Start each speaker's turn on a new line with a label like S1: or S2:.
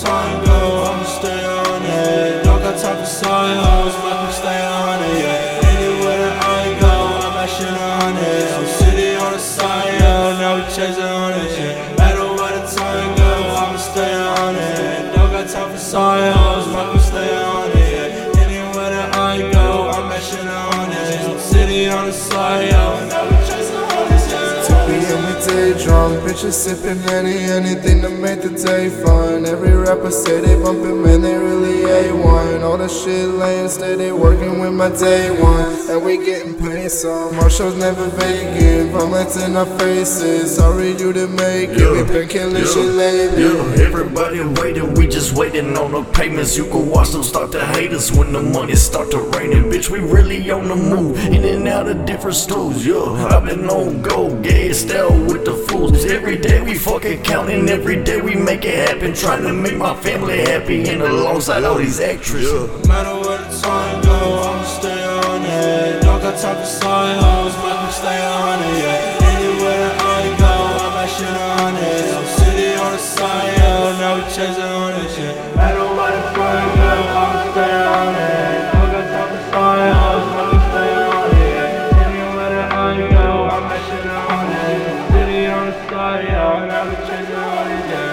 S1: time go, I'ma stay on it. Don't got time for side hoes, let me stay on it. Yeah. Anywhere I go, I'm action on it. So city on the side, yeah, now we chasing on it. Yeah. Matter where the time go, I'ma stay on it. Don't got time for side hoes, let me stay on it. Yeah. Anywhere that I go, I'm action on it. So city on the side, yeah, now we chasing on it. Yeah. Till we
S2: in day drunk, bitches sipping any anything to make the day fun. Every rapper say they bumpin', man, they really A1. All the shit lame, steady working with my day one. And we getting paid some. Our shows never vacant. Violence in our faces. Sorry you didn't make it. We been killing shit lately.
S3: Yeah, everybody waiting, we just waiting on the payments. You can watch them start to hate us when the money start to rain. And bitch, we really on the move, in and out of different stools. Yeah, I've been on go, gay style with the fools. Every day we fucking counting, every day we make it happen. Trying to make my family happy and alongside all these extras. Yeah.
S1: No matter where the time go, I'ma stay on it. Don't got time for side hoes, but I'm stay on it. Yeah. Anywhere I go, I'm action on it. City on the side, yeah, now we chasing on it. shit. Yeah. Matter where the time I'ma stay on it. Don't got time for side but I stay on it. Anywhere I go, I'm on it. City on the side, now we chasing on it.